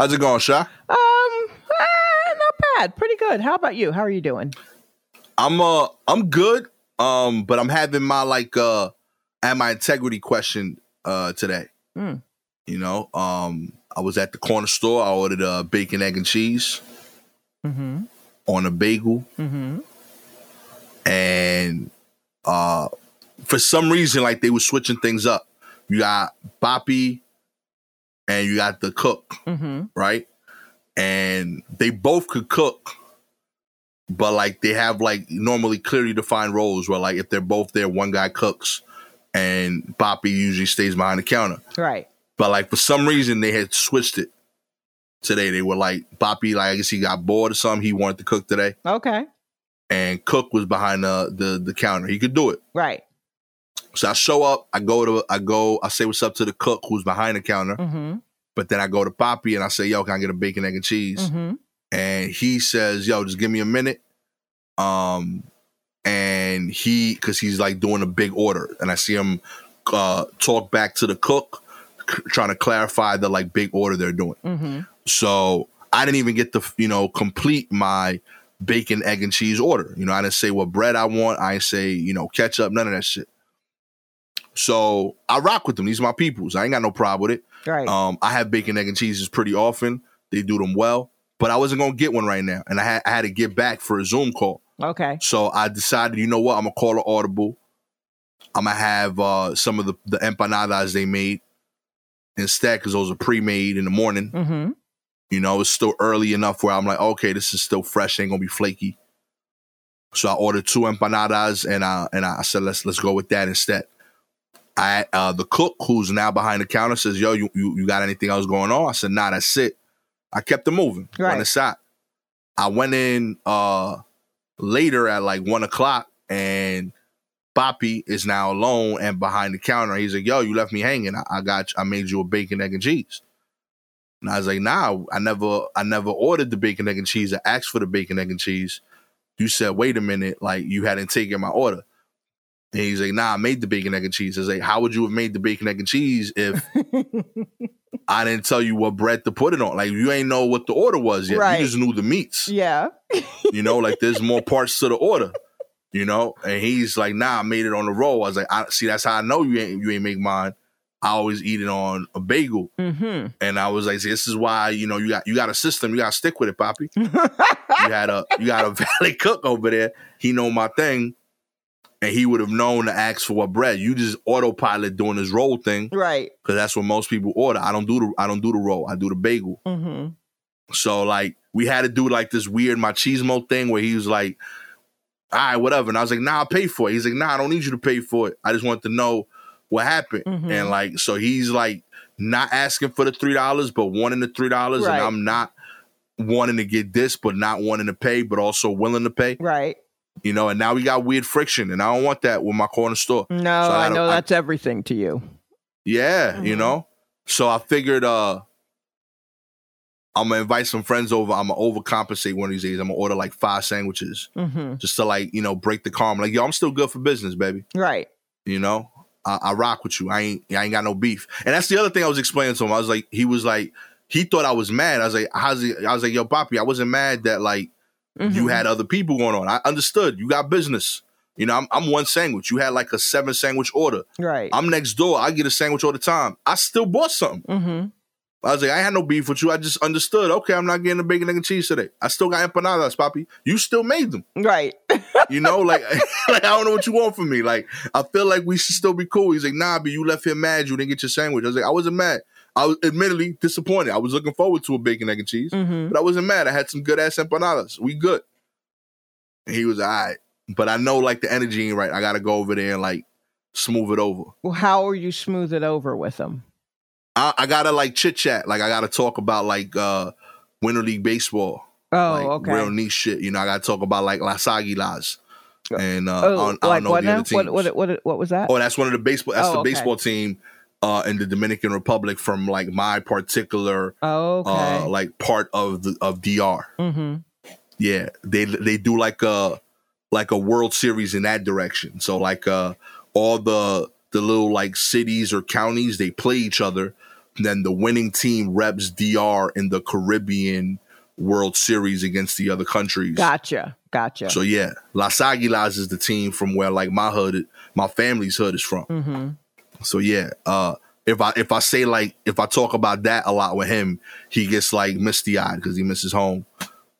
How's it going, Sha? Um, eh, not bad. Pretty good. How about you? How are you doing? I'm uh I'm good. Um, but I'm having my like uh at my integrity question uh today. Mm. You know, um I was at the corner store, I ordered a bacon, egg, and cheese Mm-hmm. on a bagel, Mm-hmm. and uh for some reason like they were switching things up. You got Boppy and you got the cook. Mm-hmm. right? And they both could cook, but like they have like normally clearly defined roles where like if they're both there, one guy cooks and Boppy usually stays behind the counter. Right. But like for some reason they had switched it today. They were like Boppy, like I guess he got bored or something. He wanted to cook today, Okay. and Cook was behind the the, the counter. He could do it. Right. So I show up, I go to I go, I say what's up to the cook who's behind the counter, Mm-hmm. but then I go to Poppy and I say, yo, can I get a bacon, egg, and cheese? Mm-hmm. and he says, "Yo, just give me a minute." Um, and he, because he's like doing a big order, and I see him uh, talk back to the cook, c- trying to clarify the like big order they're doing. Mm-hmm. So I didn't even get to, you know, complete my bacon, egg, and cheese order. You know, I didn't say what bread I want. I didn't say, you know, ketchup, none of that shit. So I rock with them. These are my peoples. I ain't got no problem with it. Right. Um, I have bacon, egg, and cheeses pretty often. They do them well, but I wasn't gonna get one right now, and I had I had to get back for a Zoom call. okay. So I decided, you know what, I'm gonna call an audible. I'm gonna have uh, some of the the empanadas they made instead, because those are pre-made in the morning. Mm-hmm. You know, it's still early enough where I'm like, okay, this is still fresh, ain't gonna be flaky. So I ordered two empanadas, and I and I said, let's let's go with that instead. I uh, the cook who's now behind the counter says, "Yo, you, you you got anything else going on?" I said, "Nah, that's it." I kept it moving Right. on the side. I went in uh later at like one o'clock, and Boppy is now alone and behind the counter. He's like, "Yo, you left me hanging. I, I got you. I made you a bacon, egg, and cheese." And I was like, "Nah, I never I never ordered the bacon, egg, and cheese. I asked for the bacon, egg, and cheese. You said, wait a minute, like you hadn't taken my order." And he's like, nah, I made the bacon, egg, and cheese. I was like, how would you have made the bacon, egg, and cheese if I didn't tell you what bread to put it on? Like, you ain't know what the order was yet. Right. You just knew the meats. yeah. You know, like there's more parts to the order. You know, and he's like, nah, I made it on the roll. I was like, I see, that's how I know you ain't you ain't make mine. I always eat it on a bagel. Mm-hmm. And I was like, this is why, you know, you got you got a system, you gotta stick with it, Poppy. you had a you got a valley cook over there. He know my thing, and he would have known to ask for what bread. You just autopilot doing this roll thing right. because that's what most people order. I don't do the I don't do the roll. I do the bagel. Mm-hmm. So like we had to do like this weird machismo thing where he was like, "All right, whatever," and I was like, "Nah, I'll pay for it." He's like, "Nah, I don't need you to pay for it. I just want to know what happened." Mhm. And like, so he's like not asking for the three dollars, but wanting the three dollars, Right. and I'm not wanting to get this, but not wanting to pay, but also willing to pay. Right. You know, and now we got weird friction, and I don't want that with my corner store. No, So I I know I- that's everything to you. Yeah, you Mhm. know. So I figured uh I'm gonna invite some friends over. I'm gonna overcompensate one of these days. I'm gonna order like five sandwiches Mm-hmm. just to like, you know, break the calm. Like, yo, I'm still good for business, baby. Right. You know? I, I rock with you. I ain't I ain't got no beef. And that's the other thing I was explaining to him. I was like, he was like, he thought I was mad. I was like, how's he? I was like, yo, Poppy, I wasn't mad that like you Mhm. had other people going on. I understood. You got business. You know, I'm, I'm one sandwich. You had like a seven sandwich order. right. I'm next door. I get a sandwich all the time. I still bought something. mm-hmm. I was like, I had no beef with you. I just understood. Okay, I'm not getting the bacon egg and cheese today. I still got empanadas, Poppy. You still made them. Right. You know, like, like I don't know what you want from me. Like, I feel like we should still be cool. He's like, nah, but you left him mad. You didn't get your sandwich. I was like, I wasn't mad. I was admittedly disappointed. I was looking forward to a bacon egg and cheese, Mm-hmm. but I wasn't mad. I had some good ass empanadas. We good. And he was all right. But I know like the energy ain't right. I gotta go over there and like smooth it over. Well, how are you smooth it over with them? I, I gotta like chit chat. Like I gotta talk about like uh Winter League baseball. Oh, like okay. real niche shit. You know, I gotta talk about like Las Aguilas. And uh oh, I don't, I like don't know what the now? other teams. What, what, what, what was that? oh, that's one of the baseball that's Oh, the okay. baseball team uh in the Dominican Republic from like my particular oh, okay. uh like part of the of DR. mm-hmm. Yeah. They they do like a like a World Series in that direction. So like uh all the the little like cities or counties they play each other then the winning team reps DR in the Caribbean World Series against the other countries. Gotcha. Gotcha. So yeah, Las Aguilas is the team from where like my hood, my family's hood is from. hmm So yeah, uh, if I if I say like if I talk about that a lot with him, he gets like misty eyed because he misses home,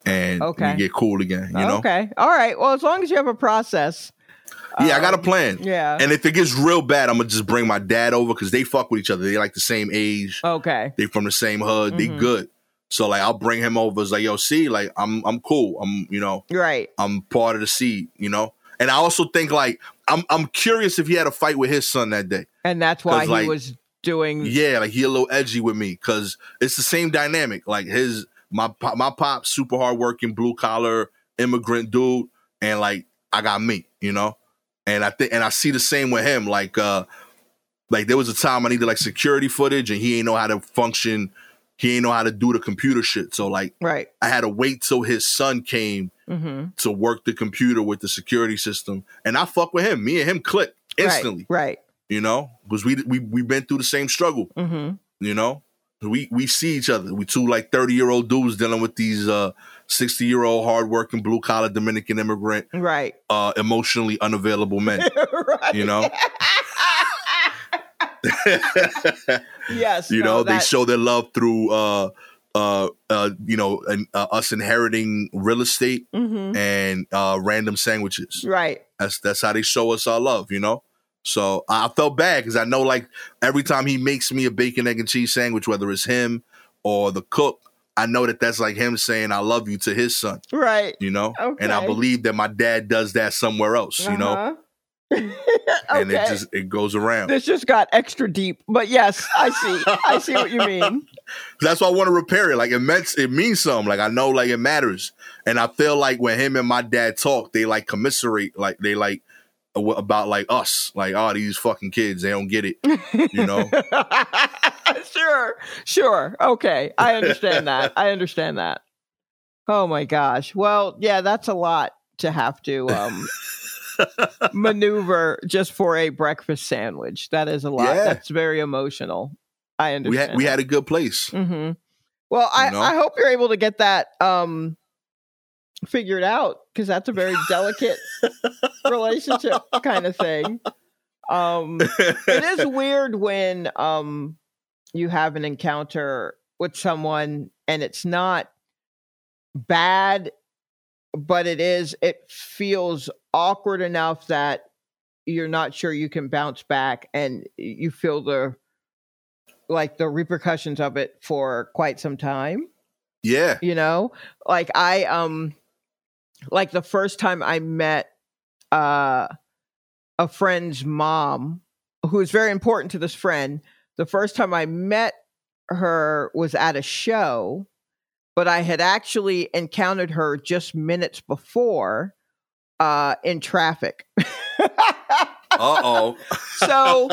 and Okay. get cool again. You know? Okay. All right. Well, as long as you have a process. Yeah, I got a um, plan. Yeah. And if it gets real bad, I'm gonna just bring my dad over because they fuck with each other. They like the same age. okay. They from the same hood. They Mhm. good. So like I'll bring him over. It's like yo, see, like I'm I'm cool. I'm you know Right. I'm part of the seed. You know. And I also think like I'm I'm curious if he had a fight with his son that day. And that's why he like, was doing. Yeah, like he a little edgy with me because it's the same dynamic. Like his my pop, my pop, super hardworking, blue collar immigrant dude, and like I got me, you know. And I think and I see the same with him. Like uh, like there was a time I needed like security footage, and he ain't know how to function. He ain't know how to do the computer shit. So like Right. I had to wait till his son came hmm to work the computer with the security system, and I fuck with him. Me and him click instantly, Right. you know, because we we we've been through the same struggle Right. hmm you know we we see each other we two like 30 year old dudes dealing with these uh 60 year old hardworking blue collar dominican immigrant Right. uh emotionally unavailable men right. you know yes. you no, know they show their love through uh uh uh you know and, uh, us inheriting real estate Mhm. and uh random sandwiches Right. that's that's how they show us our love you know so i felt bad because i know like every time he makes me a bacon egg and cheese sandwich whether it's him or the cook i know that that's like him saying i love you to his son Right. you know and i believe that my dad does that somewhere else you know Uh-huh. and it just it goes around This just got extra deep, but yes, I see. I see what you mean. That's why i want to repair it like it meant it means something like i know like it matters and i feel like when him and my dad talk they like commiserate like they like about like us like oh these fucking kids they don't get it you know sure, sure. Okay, I understand that. I understand that. Oh my gosh. Well, yeah, that's a lot to have to um, maneuver just for a breakfast sandwich. That is a lot. Yeah. That's very emotional. I we had we had a good place hmm Well, I, You know? I hope you're able to get that um, figured out because that's a very delicate relationship kind of thing. Um, it is weird when um, you have an encounter with someone and it's not bad, but it is, it feels awkward enough that you're not sure you can bounce back and you feel the like the repercussions of it for quite some time. Yeah. You know? Like i um like the first time i met uh a friend's mom who is very important to this friend the first time i met her was at a show but i had actually encountered her just minutes before uh in traffic Uh-oh. so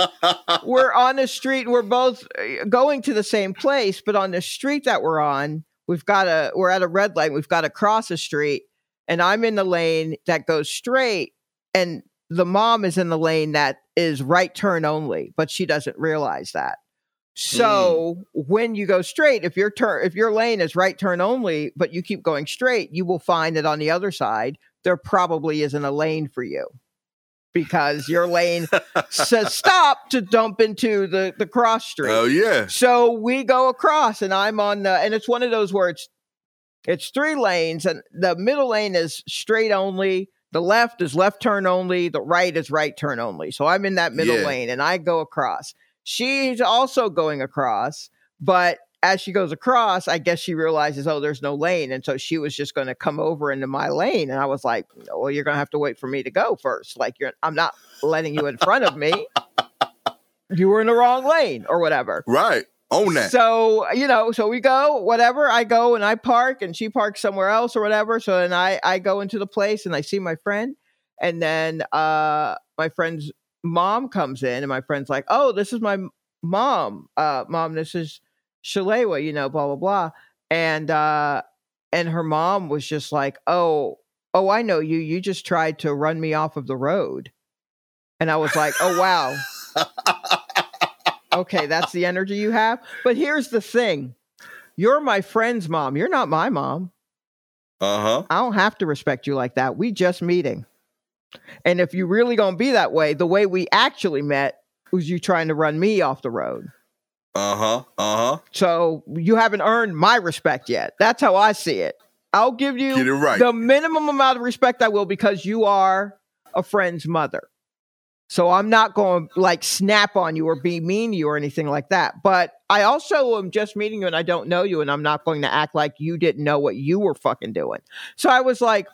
we're on the street we're both uh, going to the same place but on the street that we're on we've got a we're at a red light we've got to cross a street and i'm in the lane that goes straight and the mom is in the lane that is right turn only but she doesn't realize that. So when you go straight if your turn if your lane is right turn only but you keep going straight you will find that on the other side there probably isn't a lane for you because your lane says stop to dump into the the cross street. oh yeah So we go across, and I'm on the, and it's one of those where it's it's three lanes, and the middle lane is straight only. The left is left turn only. The right is right turn only. So I'm in that middle Yeah. lane, and I go across. She's also going across, but as she goes across, I guess she realizes, oh, there's no lane, and so she was just going to come over into my lane, and I was like, well, you're going to have to wait for me to go first. Like you're, I'm not letting you in front of me. You were in the wrong lane, or whatever. right own that So, you know, so we go, whatever. I go and I park and she parks somewhere else or whatever. So then I I go into the place and I see my friend. And then uh my friend's mom comes in and my friend's like, Oh, this is my mom. Uh mom, this is Shalewa, you know, blah blah blah. And uh and her mom was just like, Oh, oh, I know you. You just tried to run me off of the road. And I was like, Oh wow. okay, that's the energy you have. But here's the thing you're my friend's mom. You're not my mom. Uh huh. I don't have to respect you like that. We just meeting. And if you really gonna be that way, the way we actually met was you trying to run me off the road. Uh huh. Uh huh. So you haven't earned my respect yet. That's how I see it. I'll give you right. the minimum amount of respect I will because you are a friend's mother. So I'm not going to like snap on you or be mean to you or anything like that. But I also am just meeting you and I don't know you and I'm not going to act like you didn't know what you were fucking doing. So I was like,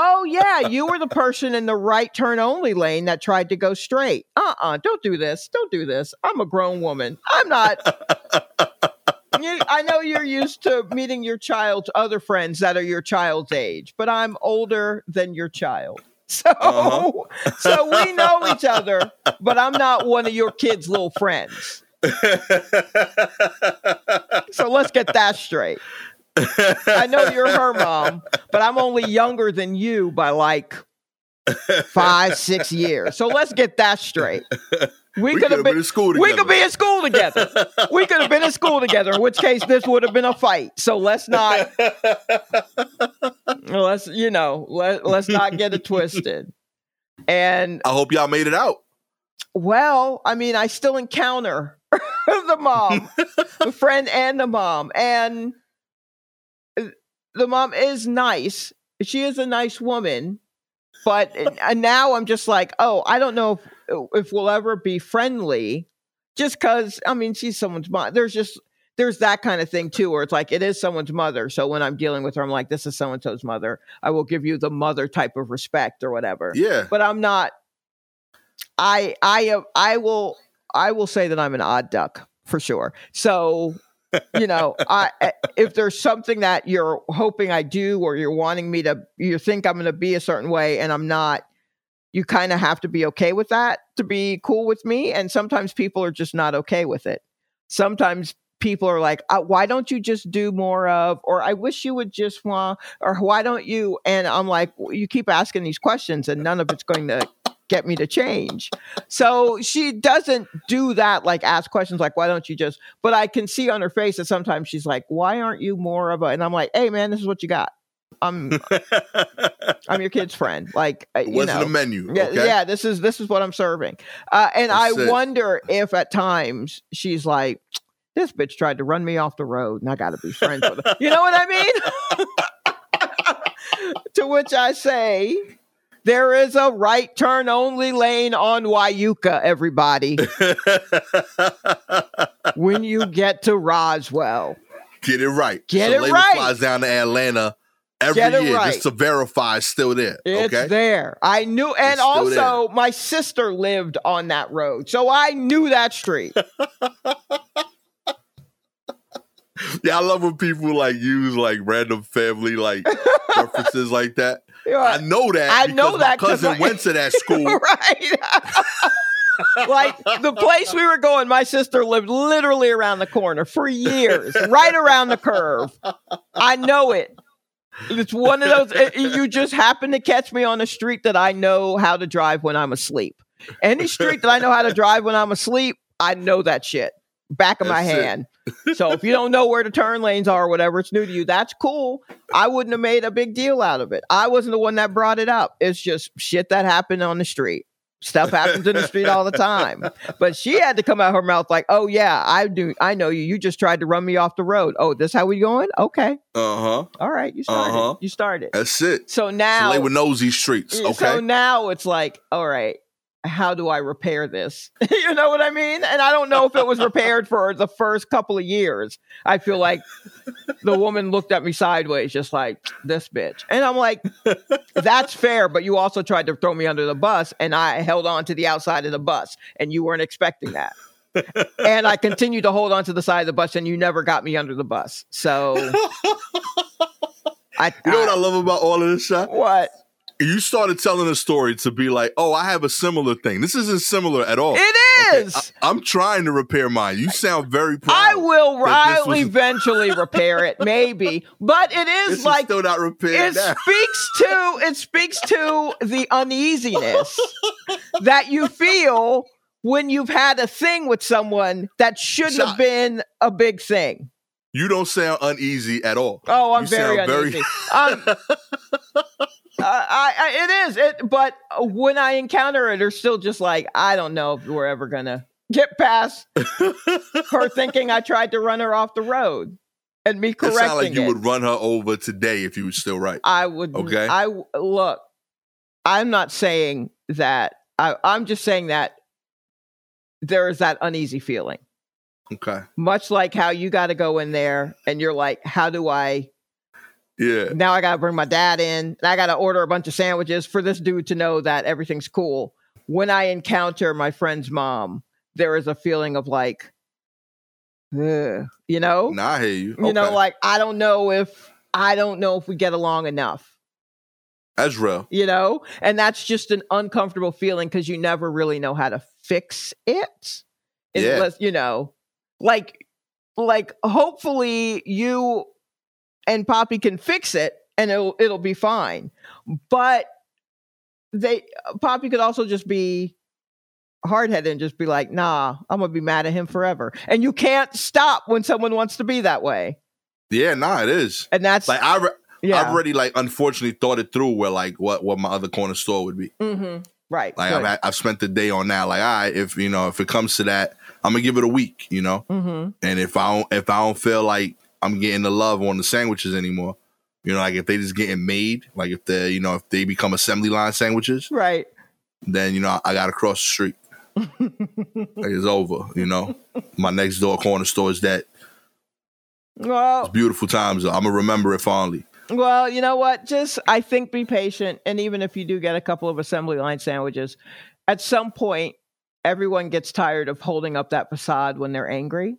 "Oh yeah, you were the person in the right turn only lane that tried to go straight. Uh-uh, don't do this. Don't do this. I'm a grown woman. I'm not you, I know you're used to meeting your child's other friends that are your child's age, but I'm older than your child. So, Uh-huh. so we know each other, but I'm not one of your kids' little friends. So let's get that straight. I know you're her mom, but I'm only younger than you by like five, six years. So let's get that straight. We, We could have been, in school together. we could be in school together. We could have been in school together, in which case this would have been a fight. So let's not let's you know, let, let's not get it twisted. And I hope y'all made it out. well, I mean, I still encounter the mom, the friend and the mom. And the mom is nice. She is a nice woman. But and now I'm just like, oh, I don't know if, if we'll ever be friendly just because, I mean, she's someone's mom. There's just, there's that kind of thing too, where it's like, it is someone's mother. So when I'm dealing with her, I'm like, this is so and so's mother. I will give you the mother type of respect or whatever Yeah. but I'm not. I I uh, I will I will say that I'm an odd duck for sure. So you know, I I- if there's something that you're hoping I do or you're wanting me to, you think I'm going to be a certain way and I'm not. You kind of have to be okay with that to be cool with me. And sometimes people are just not okay with it. Sometimes people are like, uh, why don't you just do more of, or I wish you would just want, or why don't you? And I'm like, "Well, you keep asking these questions and none of it's going to get me to change. So she doesn't do that, like ask questions like, why don't you just, but I can see on her face that sometimes she's like, why aren't you more of a, and I'm like, hey man, this is what you got. I'm, I'm your kid's friend. Like, uh, It you wasn't know. a menu. Yeah, yeah, this is this is what I'm serving. Uh, and That's I it. wonder if at times she's like, this bitch tried to run me off the road and I got to be friends with her. You know what I mean? to which I say, there is a right turn only lane on Wyuka, everybody, when you get to Roswell. Get it right. Get so it right. flies down to Atlanta every year right. just to verify it's still there. It's okay. there. I knew, and also my sister lived on that road, so I knew that street. Yeah, I love when people like use like random family like references like that. I know that. I know that cousin I- went to that school. right. like the place we were going, my sister lived literally around the corner for years, right around the curve. I know it. It's one of those. it- you just happen to catch me on a street that I know how to drive when I'm asleep. Any street that I know how to drive when I'm asleep, I know that shit back of my hand. it. So if you don't know where the turn lanes are or whatever, it's new to you. That's cool. I wouldn't have made a big deal out of it. I wasn't the one that brought it up. It's just shit that happened on the street. Stuff happens in the street all the time. But she had to come out her mouth like, "Oh yeah, I do. I know you. You just tried to run me off the road. Oh, this how we going? Okay, Uh huh. all right. You started. Uh-huh. You started. That's it. So So now, Layla knows these streets. Okay. So now it's like, all right, how do I repair this? you know what I mean? And I don't know if it was repaired for the first couple of years. I feel like the woman looked at me sideways, just like this bitch. And I'm like, that's fair, but you also tried to throw me under the bus, and I held on to the outside of the bus, and you weren't expecting that. and I continued to hold on to the side of the bus, and you never got me under the bus. So I, you know what I love about all of this shit? what? You started telling a story to be like, oh, I have a similar thing. This isn't similar at all. It is. Okay. I, am trying to repair mine. You sound very proud. I will. that I'll was- eventually repair it, maybe. But it is This like is still not repaired it now. speaks to it speaks to the uneasiness that you feel when you've had a thing with someone that shouldn't Shot. have been a big thing. You don't sound uneasy at all. Oh, I'm You very sound very- uneasy. um, uh, I, I, it is. It, but when I encounter it, there's still just like I don't know if we're ever gonna get past her thinking I tried to run her off the road and me It correcting sound like you it. would run her over today if you were still right. I would. Okay. I look. I'm not saying that. I, I'm just saying that there is that uneasy feeling. Okay. Much like how you got to go in there and you're like, how do I Yeah. now I got to bring my dad in and I got to order a bunch of sandwiches for this dude to know that everything's cool. When I encounter my friend's mom, there is a feeling of like, ugh, you know, Nah, I hear you. you know, like I don't know if I don't know if we get along enough, That's real. you know, and that's just an uncomfortable feeling because you never really know how to fix it, Yeah. unless you know, like, like hopefully you and Poppy can fix it and it'll it'll be fine. But they Poppy could also just be hard headed and just be like, nah, I'm gonna be mad at him forever. And you can't stop when someone wants to be that way. Yeah, nah, it is. And that's Like I, re- yeah. I've already like unfortunately thought it through where like what what my other corner store would be. mm-hmm. Right. Like good. I've I've spent the day on that. Like, all right, if you know if it comes to that, I'm gonna give it a week. You know, mm-hmm. and if I don't if I don't feel like I'm getting the love on the sandwiches anymore, you know, like if they just getting made, like if they you know if they become assembly line sandwiches, Right. then you know I got to cross the street. like it's over. You know, my next door corner store is that. Well, It's beautiful times. Though. I'm gonna remember it fondly. Well, you know what? Just I think be patient, and even if you do get a couple of assembly line sandwiches, at some point, everyone gets tired of holding up that facade when they're angry.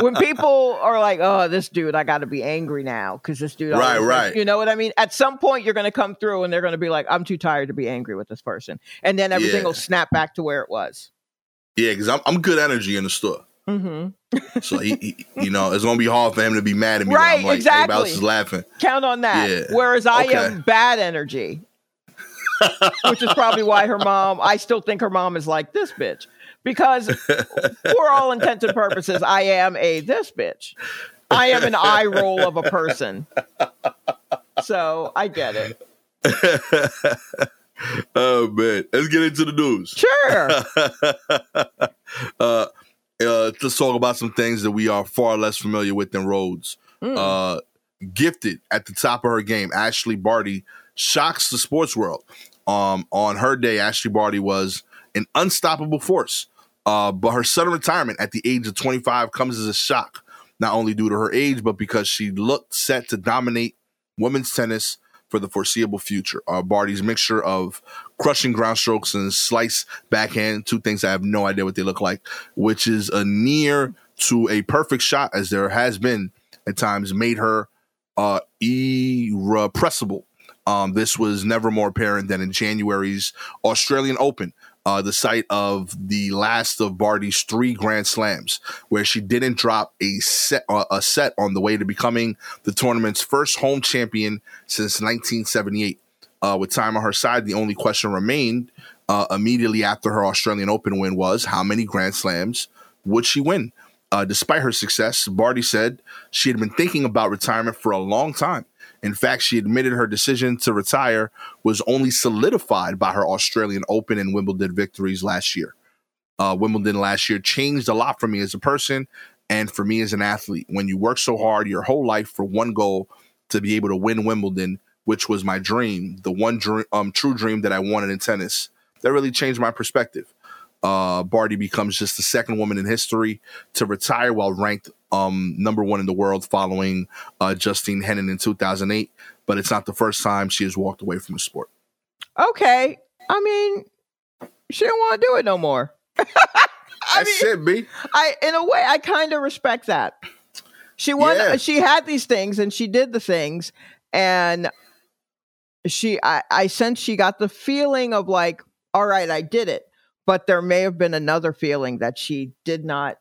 When people are like, "Oh, this dude, I got to be angry now because this dude," Right, right. does-" You know what I mean? At some point, you're going to come through, and they're going to be like, "I'm too tired to be angry with this person," and then everything Yeah. will snap back to where it was. Yeah, because I'm I'm good energy in the store. Mm-hmm. So he, he- you know, it's gonna be hard for him to be mad at me. Right, like, Everybody else is laughing. Count on that. Yeah. Whereas I Okay. am bad energy, which is probably why her mom, I still think her mom is like this bitch. Because for all intents and purposes, I am a this bitch. I am an eye roll of a person. So I get it. oh man, let's get into the news. Sure. uh, uh, let's talk about some things that we are far less familiar with than Rhodes. Mm. Uh, gifted at the top of her game, Ashleigh Barty shocks the sports world. Um, on her day, Ashleigh Barty was an unstoppable force. Uh, but her sudden retirement at the age of 25 comes as a shock, not only due to her age, but because she looked set to dominate women's tennis for the foreseeable future. Uh, Barty's mixture of crushing ground strokes and slice backhand, two things I have no idea what they look like, which is a near to a perfect shot, as there has been at times, made her uh, irrepressible. Um, this was never more apparent than in January's Australian Open, uh, the site of the last of Barty's three Grand Slams, where she didn't drop a set uh, a set on the way to becoming the tournament's first home champion since 1978. Uh, with time on her side, the only question remained uh, immediately after her Australian Open win was how many Grand Slams would she win? Uh, despite her success, Barty said she had been thinking about retirement for a long time. In fact, she admitted her decision to retire was only solidified by her Australian Open and Wimbledon victories last year. Uh, Wimbledon last year changed a lot for me as a person and for me as an athlete. When you work so hard your whole life for one goal to be able to win Wimbledon, which was my dream, the one dream, um, true dream that I wanted in tennis, that really changed my perspective. Uh, Barty becomes just the second woman in history to retire while ranked um, number one in the world following uh, Justine Henin in 2008. But it's not the first time she has walked away from the sport. okay. I mean, she didn't want to do it no more. I That's mean, it, B. I in a way I kind of respect that. She won Yeah. she had these things and she did the things and she I, I sense she got the feeling of like, all right, I did it. But there may have been another feeling that she did not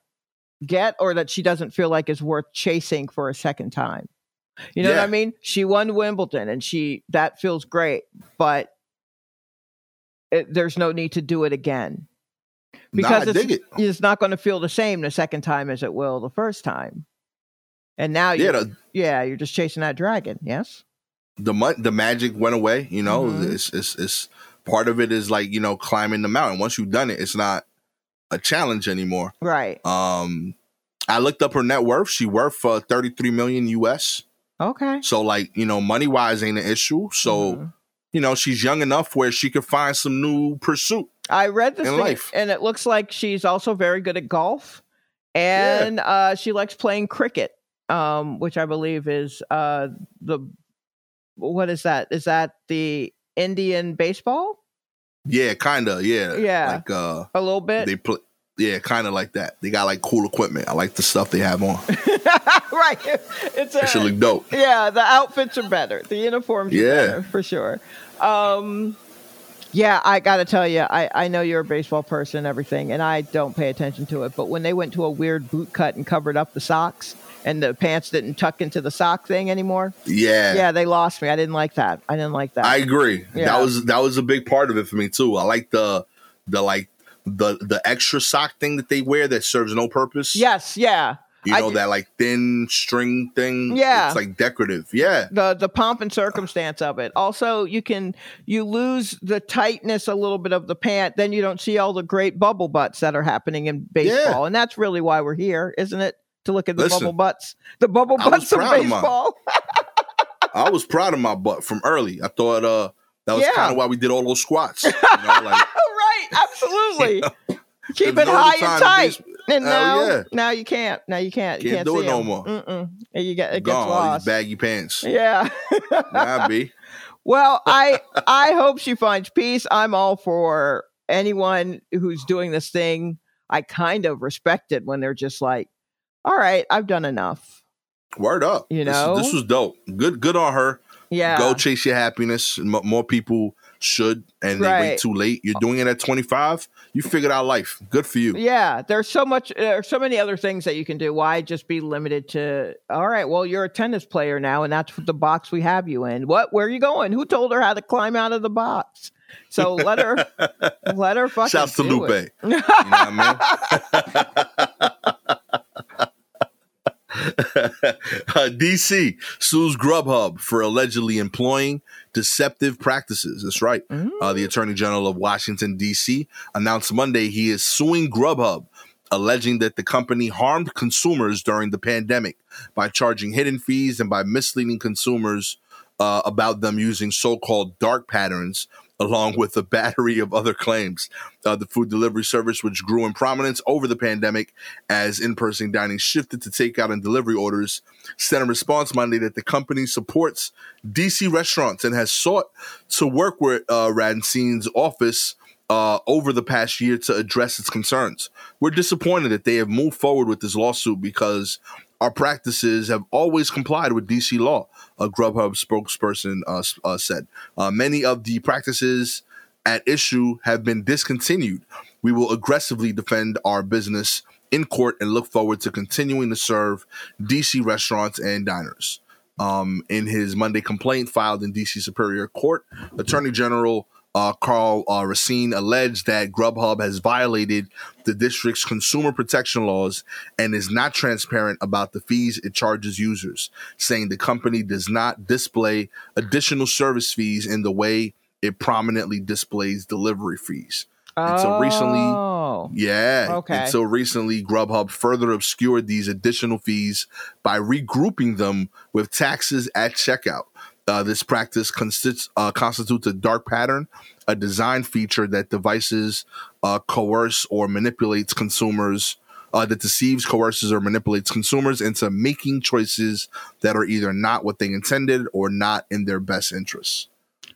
get or that she doesn't feel like is worth chasing for a second time. You know what I mean? She won Wimbledon and she that feels great, but it, there's no need to do it again. because nah, it's, it. it's not going to feel the same the second time as it will the first time. And now, Yeah, you, the, yeah, you're just chasing that dragon. Yes. the the magic went away. You know, Mhm. it's, it's it's part of it is like you know climbing the mountain. Once you've done it, it's not a challenge anymore. Right. Um, I looked up her net worth. She worth uh, thirty three million US. Okay. So like you know, money wise ain't an issue. So Mhm. you know, she's young enough where she could find some new pursuit. I read this in thing, life. and it looks like she's also very good at golf, and uh, she likes playing cricket, um, which I believe is uh, the what is that? Is that the Indian baseball? Yeah, kinda. Yeah, Yeah. Like uh, A little bit, they play. Yeah, kind of like that. They got like cool equipment. I like the stuff they have on. right? It's That should look dope. yeah. The outfits are better. The uniforms, are Yeah. better, for sure. Um, yeah, I got to tell you, I, I know you're a baseball person and everything, and I don't pay attention to it. But when they went to a weird boot cut and covered up the socks, and the pants didn't tuck into the sock thing anymore, Yeah. yeah, they lost me. I didn't like that. I didn't like that. I agree. Yeah. That was that was a big part of it for me too. I like the the like the the extra sock thing that they wear that serves no purpose. yes, yeah. You know d- that like thin string thing. Yeah. It's like decorative. Yeah. the the pomp and circumstance of it. Also, you can you lose the tightness a little bit of the pant, then you don't see all the great bubble butts that are happening in baseball, and that's really why we're here, isn't it? To look at the Listen, bubble butts, the bubble butts of proud of baseball. I was proud of my butt from early. I thought uh that was Yeah. kind of why we did all those squats. You know, like right, absolutely. Keep it high and tight. And now, yeah. now you can't. Now you can't. You Can't can't do it no 'em. more. Mm-mm. And You get it gets gone, all lost. these baggy pants. Yeah. Nah, B. Well, I I hope she finds peace. I'm all for anyone who's doing this thing. I kind of respect it when they're just like, "All right, I've done enough." Word up. You know? this, was dope. Good, good on her. Yeah. Go chase your happiness. M- more people should, and they Right. wait too late. You're doing it at 25. You figured out life. Good for you. yeah, there's so much there's so many other things that you can do. Why just be limited to all right, well, you're a tennis player now and that's the box we have you in. What where are you going? Who told her how to climb out of the box? So let her let her fucking Shouts to do Lupe. it. You know what I mean? Uh, DC sues Grubhub for allegedly employing deceptive practices. That's right. Uh, the Attorney General of Washington, D.C., announced Monday he is suing Grubhub, alleging that the company harmed consumers during the pandemic by charging hidden fees and by misleading consumers uh, about them using so called dark patterns. Along with a battery of other claims. Uh, the food delivery service, which grew in prominence over the pandemic as in person dining shifted to takeout and delivery orders, sent a response Monday that the company supports DC restaurants and has sought to work with uh, Racine's office uh, over the past year to address its concerns. We're disappointed that they have moved forward with this lawsuit because our practices have always complied with DC law, a Grubhub spokesperson uh, uh, said. Uh, many of the practices at issue have been discontinued. We will aggressively defend our business in court and look forward to continuing to serve DC restaurants and diners. Um, in his Monday complaint filed in DC Superior Court, Attorney General uh, Karl uh, Racine alleged that Grubhub has violated the district's consumer protection laws and is not transparent about the fees it charges users, saying the company does not display additional service fees in the way it prominently displays delivery fees. And so recently- Oh. Yeah. Okay. Until recently, Grubhub further obscured these additional fees by regrouping them with taxes at checkout. Uh, this practice consists, uh, constitutes a dark pattern, a design feature that devices uh, coerce or manipulates consumers, uh, that deceives, coerces, or manipulates consumers into making choices that are either not what they intended or not in their best interests.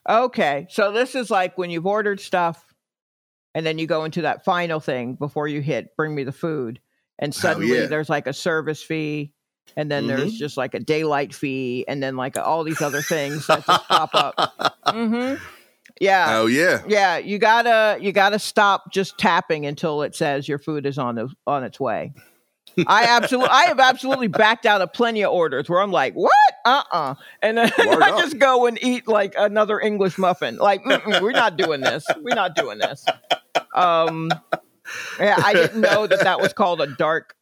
Okay. So this is like when you've ordered stuff and then you go into that final thing before you hit bring me the food. And suddenly yeah. there's like a service fee. And then there's Mhm. just like a daylight fee, and then like all these other things that just pop up. Mm-hmm. Yeah, Oh, yeah. yeah. You gotta you gotta stop just tapping until it says your food is on the, on its way. I absolutely I have absolutely backed out of plenty of orders where I'm like, what? Uh uh And then Word I up. just go and eat like another English muffin. Like, we're not doing this. We're not doing this. Um, Yeah, I didn't know that that was called a dark.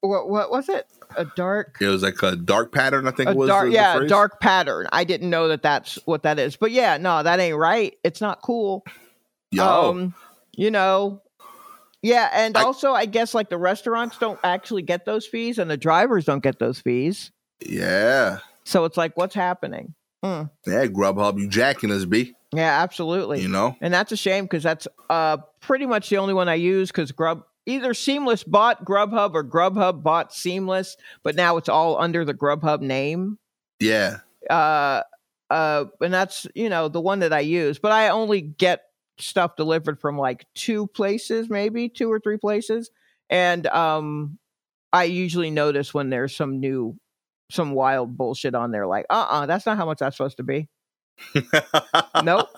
What, what was it? A dark. It was like a dark pattern, I think was. dark, the- the yeah, phrase. dark pattern. I didn't know that that's what that is. But yeah, no, that ain't right. It's not cool. Yo, Um, you know, yeah, and I- also I guess like the restaurants don't actually get those fees, and the drivers don't get those fees. yeah. So it's like, what's happening? Hmm. Yeah, Grubhub, you jacking us, B. Yeah, absolutely. You know? And that's a shame because that's uh pretty much the only one I use because Grub either Seamless bought Grubhub or Grubhub bought Seamless, but now it's all under the Grubhub name. Yeah. Uh uh and that's you know the one that I use, but I only get stuff delivered from like two places, maybe two or three places. And um I usually notice when there's some new some wild bullshit on there like uh-uh, that's not how much that's supposed to be. Nope.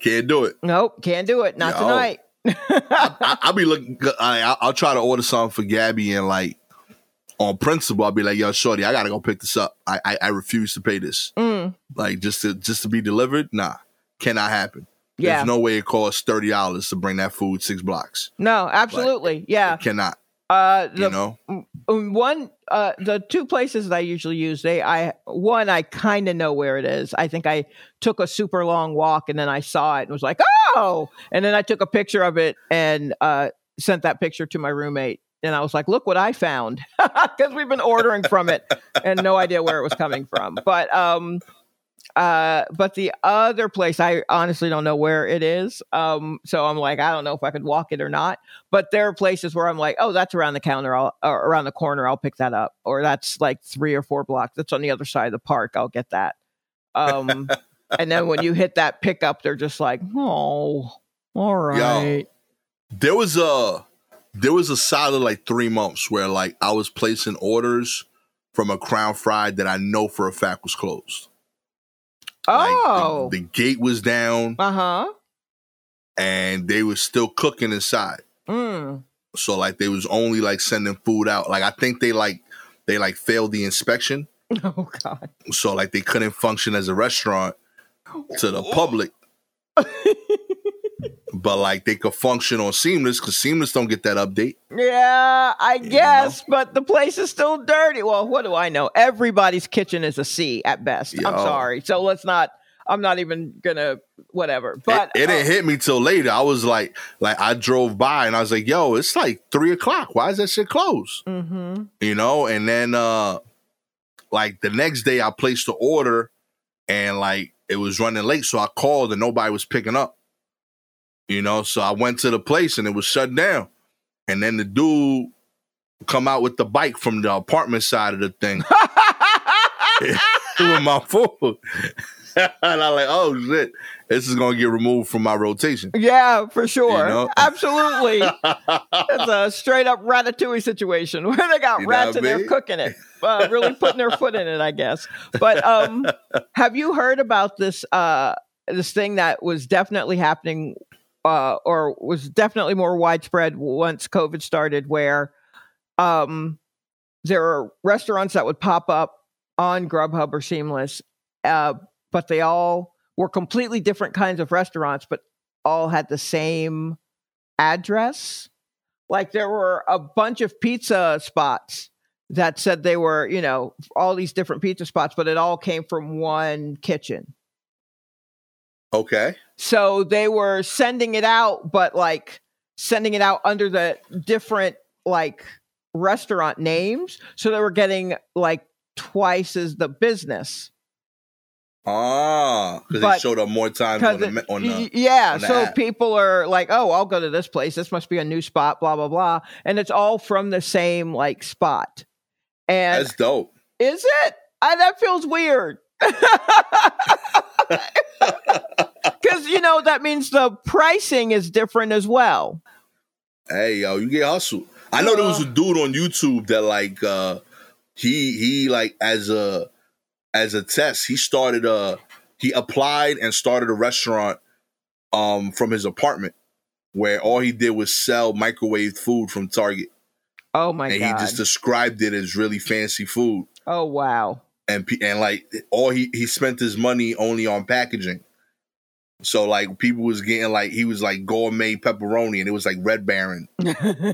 Can't do it. Nope, can't do it. Not Yo. tonight. I, I'll be looking. I, I'll- I'll try to order something for Gabby and like on principle, I'll be like, "Yo, shorty, I gotta go pick this up. I I, I refuse to pay this. Mm, Like just to just to be delivered. Nah, cannot happen. yeah. There's no way it costs thirty dollars to bring that food six blocks. no, absolutely. yeah. It cannot. Uh the You know. one uh the two places that I usually use, they I one I kind of know where it is. I think I took a super long walk and then I saw it and was like, "Oh!" And then I took a picture of it and uh sent that picture to my roommate and I was like, "Look what I found." Cuz we've been ordering from it and no idea where it was coming from. But um uh but the other place I honestly don't know where it is. Um so I'm like, I don't know if I could walk it or not but there are places where I'm like, oh, that's around the counter, I'll around the corner, I'll pick that up, or that's like three or four blocks. That's on the other side of the park, I'll get that. Um, and then when you hit that pickup, they're just like, oh, all right. There was a there was a solid like three months where like I was placing orders from a Crown Fried that I know for a fact was closed. Like, the- Oh, the, gate was down uh huh. and they were still cooking inside. Mm. So like they was only like sending food out. Like I think they like they like failed the inspection. Oh God. So like they couldn't function as a restaurant to the public. But like they could function on Seamless because Seamless don't get that update. Yeah, I know? guess, but the place is still dirty. Well, what do I know? Everybody's kitchen is a C at best. I'm sorry. So let's not. I'm not even gonna whatever. But it, it uh, didn't hit me till later. I was like, like I drove by and I was like, yo, it's like three o'clock. Why is that shit closed? mhm. You know? And then uh like the next day I placed the order and like it was running late. So I called and nobody was picking up. You know, so I went to the place and it was shut down. And then the dude come out with the bike from the apartment side of the thing with my food. and I'm like, oh shit, this is gonna get removed from my rotation. Yeah, for sure. know? Absolutely. it's a straight up ratatouille situation where they got You rats and I they're cooking it. Uh, really putting their foot in it, I guess. But um have you heard about this uh this thing that was definitely happening uh or was definitely more widespread once COVID started where um there are restaurants that would pop up on Grubhub or Seamless uh but they all were completely different kinds of restaurants but all had the same address. Like there were a bunch of pizza spots that said they were, you know, all these different pizza spots, but it all came from one kitchen. okay. So they were sending it out, but like sending it out under the different like restaurant names. So they were getting like twice as the business. Ah, because they showed up more times on the, it- on the yeah, on the so app. people are like, "Oh, I'll go to this place. This must be a new spot." Blah blah blah, and it's all from the same like spot. And That's dope. is it? I, that feels weird. Because you know that means the pricing is different as well. Hey yo, you get hustled. I know there was a dude on YouTube that like uh he he like as a as a test, he started uh he applied and started a restaurant um from his apartment where all he did was sell microwave food from Target. Oh my and god! And he just described it as really fancy food. oh wow! And and like all he he spent his money only on packaging. So like people was getting like he was like gourmet pepperoni and it was like Red Baron,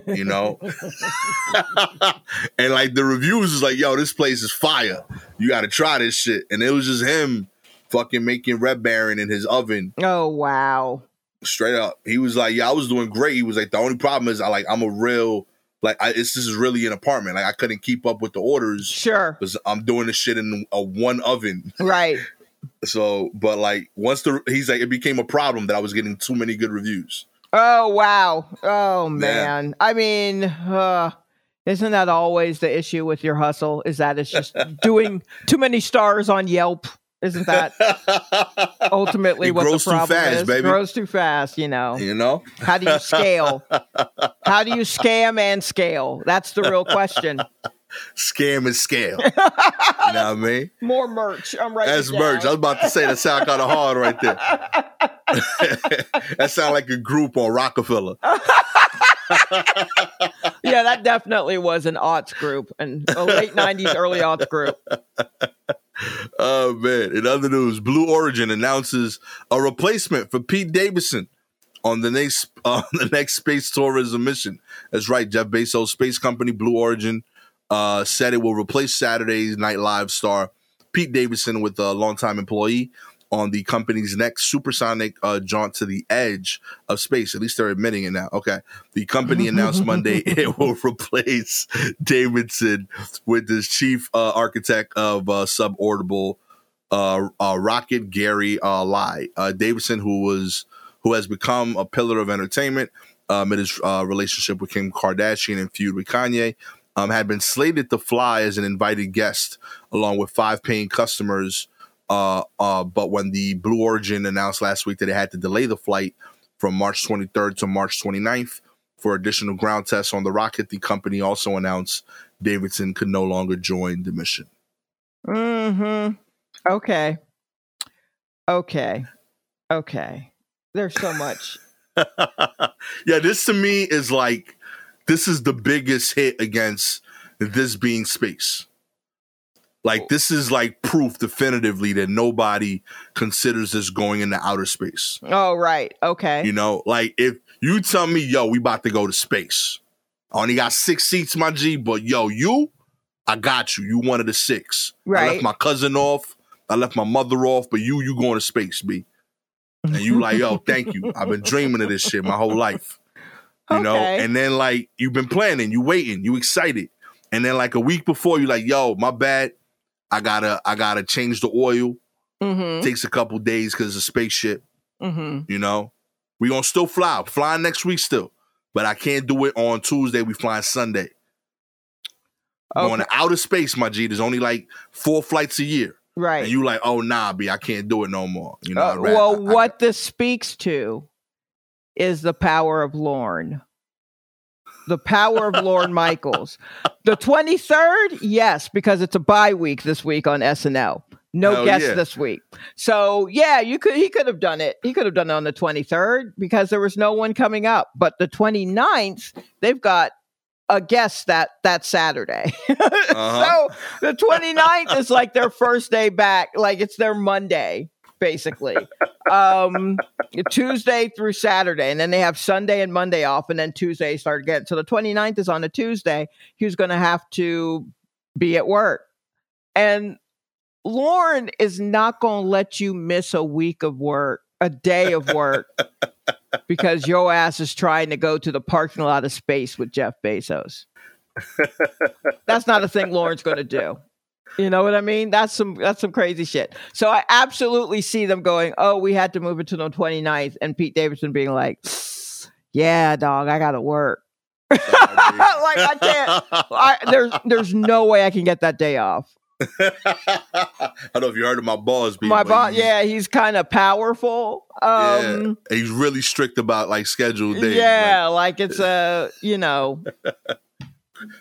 you know. and like the reviews was like, yo, this place is fire. You got to try this shit. And it was just him fucking making Red Baron in his oven. Oh wow. Straight up. He was like, Yeah, I was doing great. He was like, the only problem is I like I'm a real like I, it's this is really an apartment. Like I couldn't keep up with the orders Sure. because I'm doing this shit in a one oven. Right. So, but like once the he's like it became a problem that I was getting too many good reviews. Oh wow. Oh man. I mean, uh, isn't that always the issue with your hustle? Is that it's just doing too many stars on Yelp? Isn't that ultimately It what grows the too problem fast, is? baby. Grows too fast, you know. you know? How do you scale? How do you scam and scale? That's the real question. Scam and scale. you know what I mean? More merch. I'm right. That's merch. I was about to say that sound kind of hard right there. that sound like a group on Rockefeller. yeah, that definitely was an aughts group and a late '90s, early aughts group. Oh man! In other news, Blue Origin announces a replacement for Pete Davidson on the next on the next space tourism mission. That's right, Jeff Bezos' space company Blue Origin uh, said it will replace Saturday's Night Live star Pete Davidson with a longtime employee on the company's next supersonic uh, jaunt to the edge of space. At least they're admitting it now. Okay. The company announced Monday it will replace Davidson with his chief uh, architect of uh, suborbital uh, uh, rocket, Gary uh, Lai. Uh, Davidson, who was who has become a pillar of entertainment um, in his uh, relationship with Kim Kardashian and feud with Kanye, um, had been slated to fly as an invited guest along with five paying customers. Uh, uh, but when the Blue Origin announced last week that it had to delay the flight from March 23rd to March 29th for additional ground tests on the rocket, the company also announced Davidson could no longer join the mission. Hmm. Okay. Okay. Okay. There's so much. yeah, this to me is like this is the biggest hit against this being space. Like this is like proof definitively that nobody considers this going into outer space. Oh, right. Okay. You know, like if you tell me, yo, we about to go to space. I only got six seats, my G, but yo, you, I got you. You one of the six. I left my cousin off. I left my mother off, but you, you going to space, B. And you like, yo, thank you. I've been dreaming of this shit my whole life. You know, and then like you've been planning, you waiting, you excited. And then like a week before, you're like, yo, my bad. I gotta, I gotta change the oil. Mm-hmm. Takes a couple days because it's a spaceship. Mm-hmm. You know, we gonna still fly. Flying next week still, but I can't do it on Tuesday. We flying Sunday. Going to outer space, my G. There's only like four flights a year, Right. and you like, oh nah, B, I can't do it no more. You know, Uh, well, I- I- what this speaks to is the power of Lorne. The power of Lorne Michaels. The 23rd, yes, because it's a bye week this week on SNL. No Hell guests yeah. this week. So yeah, you could he could have done it. He could have done it on the 23rd because there was no one coming up. But the 29th, they've got a guest that that Saturday. Uh-huh. so the 29th is like their first day back. Like it's their Monday, basically. um Tuesday through Saturday. And then they have Sunday and Monday off, and then Tuesday start again. So the 29th is on a Tuesday. He was gonna have to be at work. And Lorne is not gonna let you miss a week of work, a day of work. Because your ass is trying to go to the parking lot of space with Jeff Bezos. That's not a thing Lorne's going to do. You know what I mean? That's some that's some crazy shit. So I absolutely see them going, "Oh, we had to move it to the 29th," and Pete Davidson being like, "Yeah, dog, I got to work." like I can't. I, there's there's no way I can get that day off. I don't know if you heard of my boss. B, My boss, yeah, he's kind of powerful. Um, he's really strict about like scheduled days. yeah, like it's a you know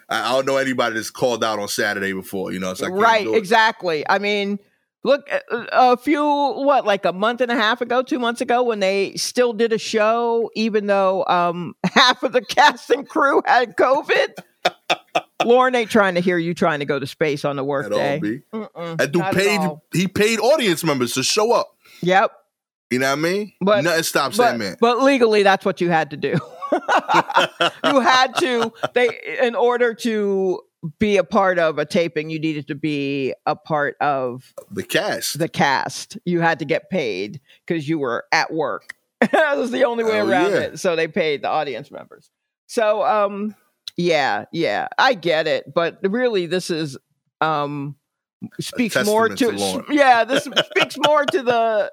I, don't know anybody that's called out on Saturday before. You know, so right exactly i mean look a, few what like a month and a half ago two months ago when they still did a show even though um half of the cast and crew had covid Lorne ain't trying to hear you trying to go to space on the work At day B. Mm-mm, That dude paid. He paid audience members to show up. yep You know what I mean? But- Nothing stops but, that man. but legally, that's what you had to do. you had to they in order to be a part of a taping, you needed to be a part of The cast. the cast. You had to get paid because you were at work. that was the only way Oh, around yeah. it. So they paid the audience members. So um yeah, yeah, I get it, but really this is um speaks more to, to yeah, this speaks more to the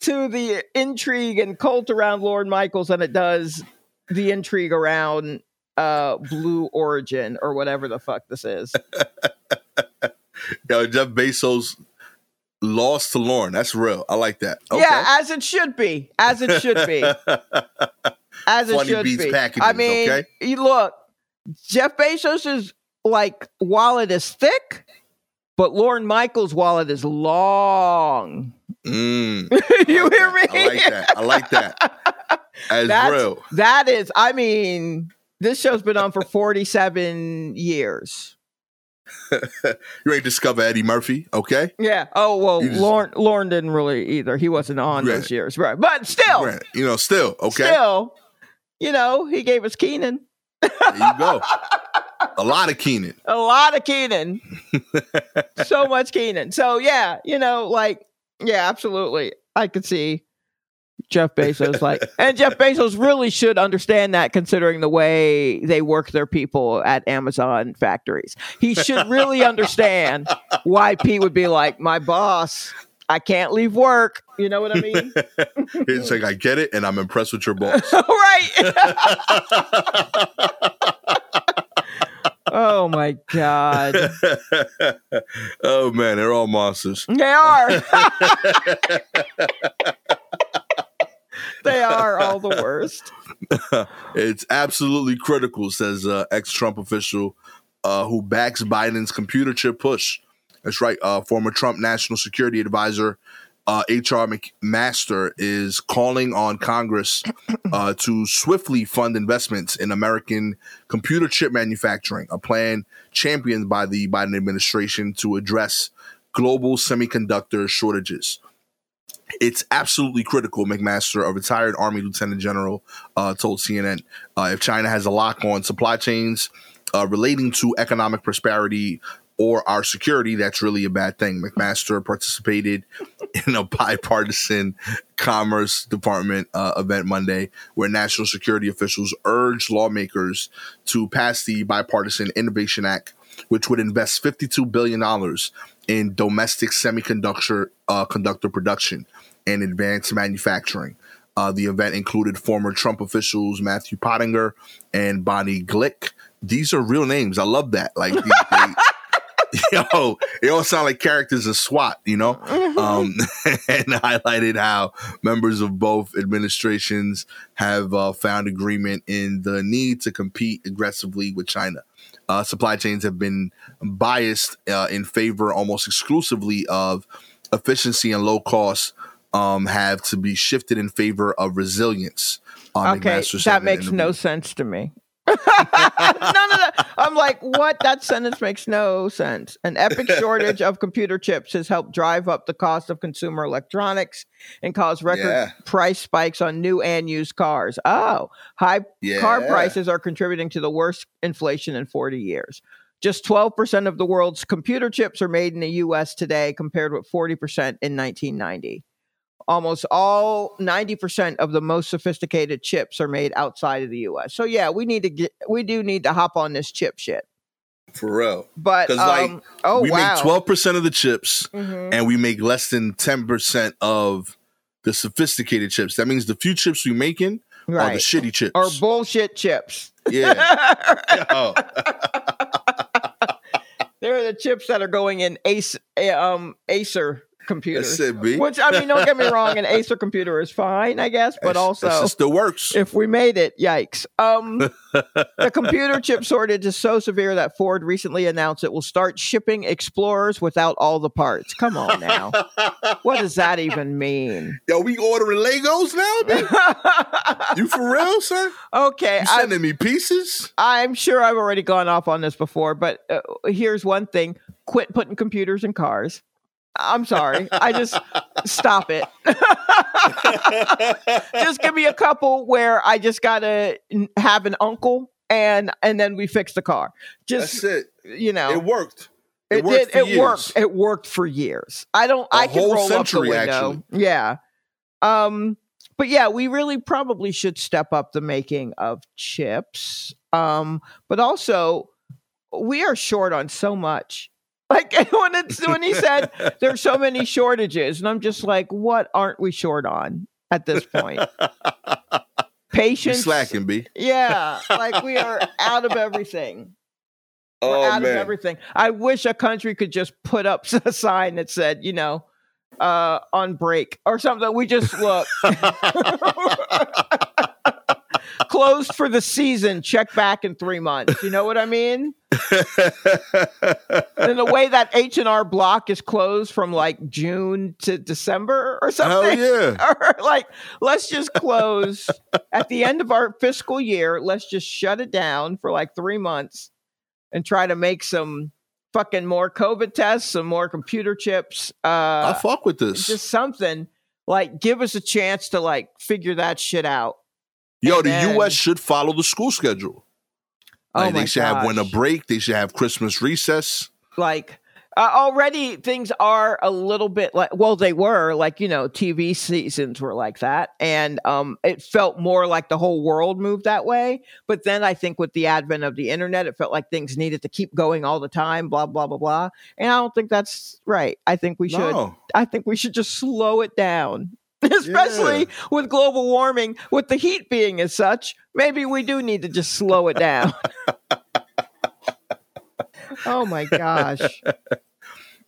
to the intrigue and cult around Lorne Michaels than it does the intrigue around uh Blue Origin or whatever the fuck this is. Yo, Jeff Bezos lost to Lorne. That's real. I like that. Okay. Yeah, as it should be. As it should be. as it Funny should Beats be. packages, I mean, okay? you look, Jeff Bezos' like wallet is thick, but Lorne Michaels' wallet is long. Mm, you like hear that. me? I like that. I like that. That's That's- real. That is, I mean, this show's been on for 47 years. You ain't discover Eddie Murphy, okay? Yeah. Oh well, just- Lorne Lorne didn't really either. He wasn't on Right. those years, right? But still, You know, still, okay? still, you know, he gave us Kenan. There you go. A lot of Kenan. a lot of Kenan. so much Kenan. So yeah, you know, like yeah, absolutely. I could see Jeff Bezos like and Jeff Bezos really should understand that considering the way they work their people at Amazon factories. He should really understand why Pete would be like, "My boss, I can't leave work." You know what I mean? He's like, I get it, and I'm impressed with your boss. right. oh my god. oh man, they're all monsters. They are. They are all the worst. It's absolutely critical, says uh, ex-Trump official uh, who backs Biden's computer chip push. That's right. Uh, former Trump national security advisor uh, H.R. McMaster is calling on Congress uh, to swiftly fund investments in American computer chip manufacturing, a plan championed by the Biden administration to address global semiconductor shortages. It's absolutely critical, McMaster, a retired Army Lieutenant General, uh, told CNN. Uh, if China has a lock on supply chains uh, relating to economic prosperity or our security, that's really a bad thing. McMaster participated in a bipartisan Commerce Department uh, event Monday where national security officials urged lawmakers to pass the Bipartisan Innovation Act, which would invest $52 billion in domestic semiconductor uh, conductor production and advanced manufacturing. Uh, the event included former Trump officials Matthew Pottinger and Bonnie Glick. These are real names. I love that. Like, they, yo, it all sound like characters of SWAT, you know? Um, and highlighted how members of both administrations have uh, found agreement in the need to compete aggressively with China. Uh, supply chains have been biased uh, in favor almost exclusively of efficiency and low cost um, have to be shifted in favor of resilience. Uh, Okay, that makes no sense to me. None of that. I'm like, what? That sentence makes no sense. An epic shortage of computer chips has helped drive up the cost of consumer electronics and cause record Yeah. price spikes on new and used cars. Oh, high Yeah. car prices are contributing to the worst inflation in 40 years. Just 12% of the world's computer chips are made in the US today, compared with 40% in 1990. Almost all 90% of the most sophisticated chips are made outside of the US. So yeah, we need to get we do need to hop on this chip shit. For real. But 'Cause, like, um, oh we wow. make 12% of the chips Mhm. and we make less than 10% of the sophisticated chips. That means the few chips we making are the shitty chips. Or bullshit chips. yeah. Yo. They're the chips that are going in Ace um Acer computers. It. Which I mean, don't get me wrong, an Acer computer is fine, I guess, but also shit still works. if we made it, yikes. Um, the computer chip shortage is so severe that Ford recently announced it will start shipping Explorers without all the parts. Come on now, what does that even mean? Yo, we ordering Legos now? You for real, son? okay, You sending me pieces? I'm sure I've already gone off on this before, but uh, here's one thing: quit putting computers in cars. I'm sorry. I just stop it. just give me a couple where I just gotta have an uncle and and then we fix the car. Just That's it. you know, It worked. it, worked did. It years. worked. It worked for years. I don't. A I can whole roll century, up the window. actually. Yeah. Um. But yeah, we really probably should step up the making of chips. Um. But also, we are short on so much. Like when it's when he said there's so many shortages, and I'm just like, what aren't we short on at this point? Patience. slacking, be Yeah, like we are out of everything. We're Oh out of man. everything. I wish a country could just put up a sign that said, you know, uh, on break or something. We just look closed for the season. Check back in three months. You know what I mean? And the way that H and R Block is closed from like June to December or something. Hell yeah. Or like, let's just close at the end of our fiscal year. Let's just shut it down for like three months and try to make some fucking more COVID tests, some more computer chips, I uh, fuck with this. just something. Like, give us a chance to like figure that shit out. Yo, and the U.S. should follow the school schedule. Like, oh my they should have winter gosh. break. They should have Christmas recess. like uh, already things are a little bit like well they were like you know tv seasons were like that and um it felt more like the whole world moved that way but then i think with the advent of the internet it felt like things needed to keep going all the time blah blah blah blah and i don't think that's right i think we should No. i think we should just slow it down especially with global warming with the heat being as such maybe we do need to just slow it down oh my gosh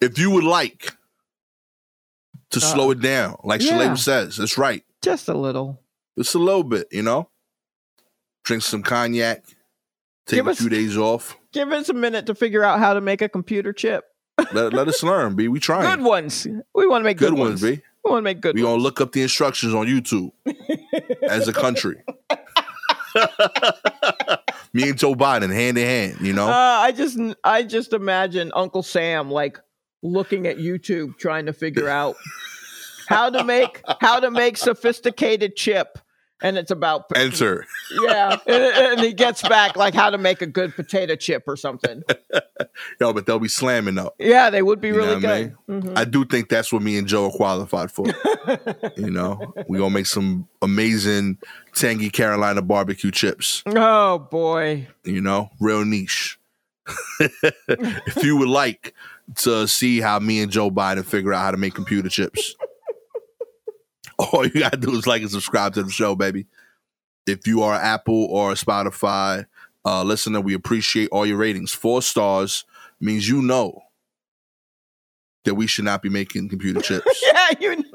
If you would like to Uh, slow it down, like yeah. Shalewa says, that's right. just a little Just a little bit, you know? Drink some cognac, take Give a us- few days off. give us a minute to figure out how to make a computer chip Let, let us learn, B. We trying. good ones we want to make good, Good ones, B. we want to make good We ones gonna look up the instructions on YouTube as a country. Me and Joe Biden hand in hand, you know? Uh, I just I just imagine Uncle Sam like looking at YouTube trying to figure out how to make how to make sophisticated chip, and it's about Enter. yeah, and, and he gets back like how to make a good potato chip or something. Yo, but they'll be slamming though. Yeah, they would be You really what I good. Mhm. I do think that's what me and Joe are qualified for. you know, we gonna make some amazing tangy Carolina barbecue chips. Oh boy, You know, real niche. if you would like to see how me and Joe Biden figure out how to make computer chips, all you gotta do is like and subscribe to the show, baby. If you are Apple or Spotify uh, listener, we appreciate all your ratings. Four stars means you know that we should not be making computer chips. yeah, you.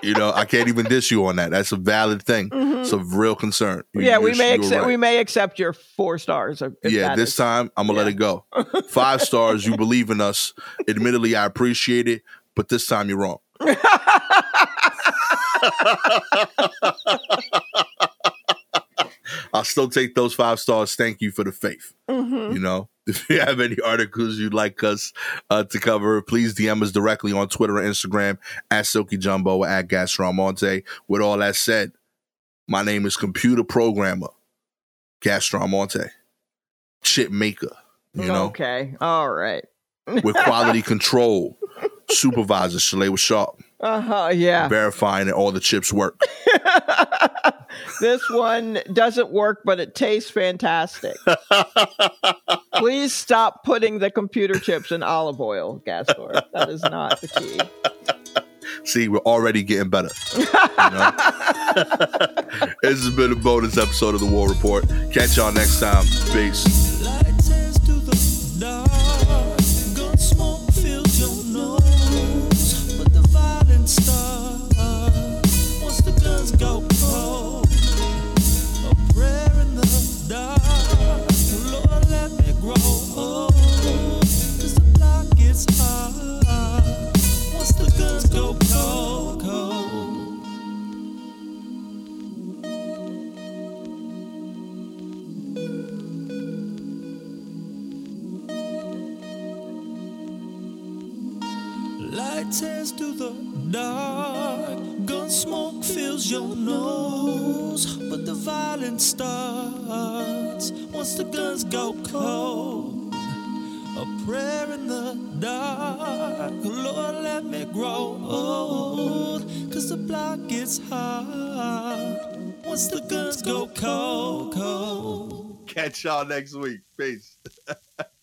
You know, I can't even diss you on that. That's a valid thing. Mhm. It's a real concern. You- yeah, we may accept right. we may accept your four stars. yeah, this is- time I'm gonna let it go. Five stars, you believe in us. Admittedly, I appreciate it, but this time you're wrong. I'll still take those five stars. Thank you for the faith. Mhm. You know, if you have any articles you'd like us uh, to cover, please DM us directly on Twitter or Instagram at Silky Jumbo or at Gastor Almonte. With all that said, my name is Computer Programmer Gastor Almonte, chip maker. You know, Okay. All right. with quality control, supervisor Shalewa Sharpe, Uh huh. Yeah. verifying that all the chips work. this one doesn't work, but it tastes fantastic. Please stop putting the computer chips in olive oil, Gastor. That is not the key. See, we're already getting better. You know? this has been a bonus episode of the War Report. Catch y'all next time. Peace. Dark. Gun smoke fills your nose, but the violence starts once the guns go cold. A prayer in the dark, Lord, let me grow old, cause the block gets hard once the guns go cold, cold. Catch y'all next week. Peace.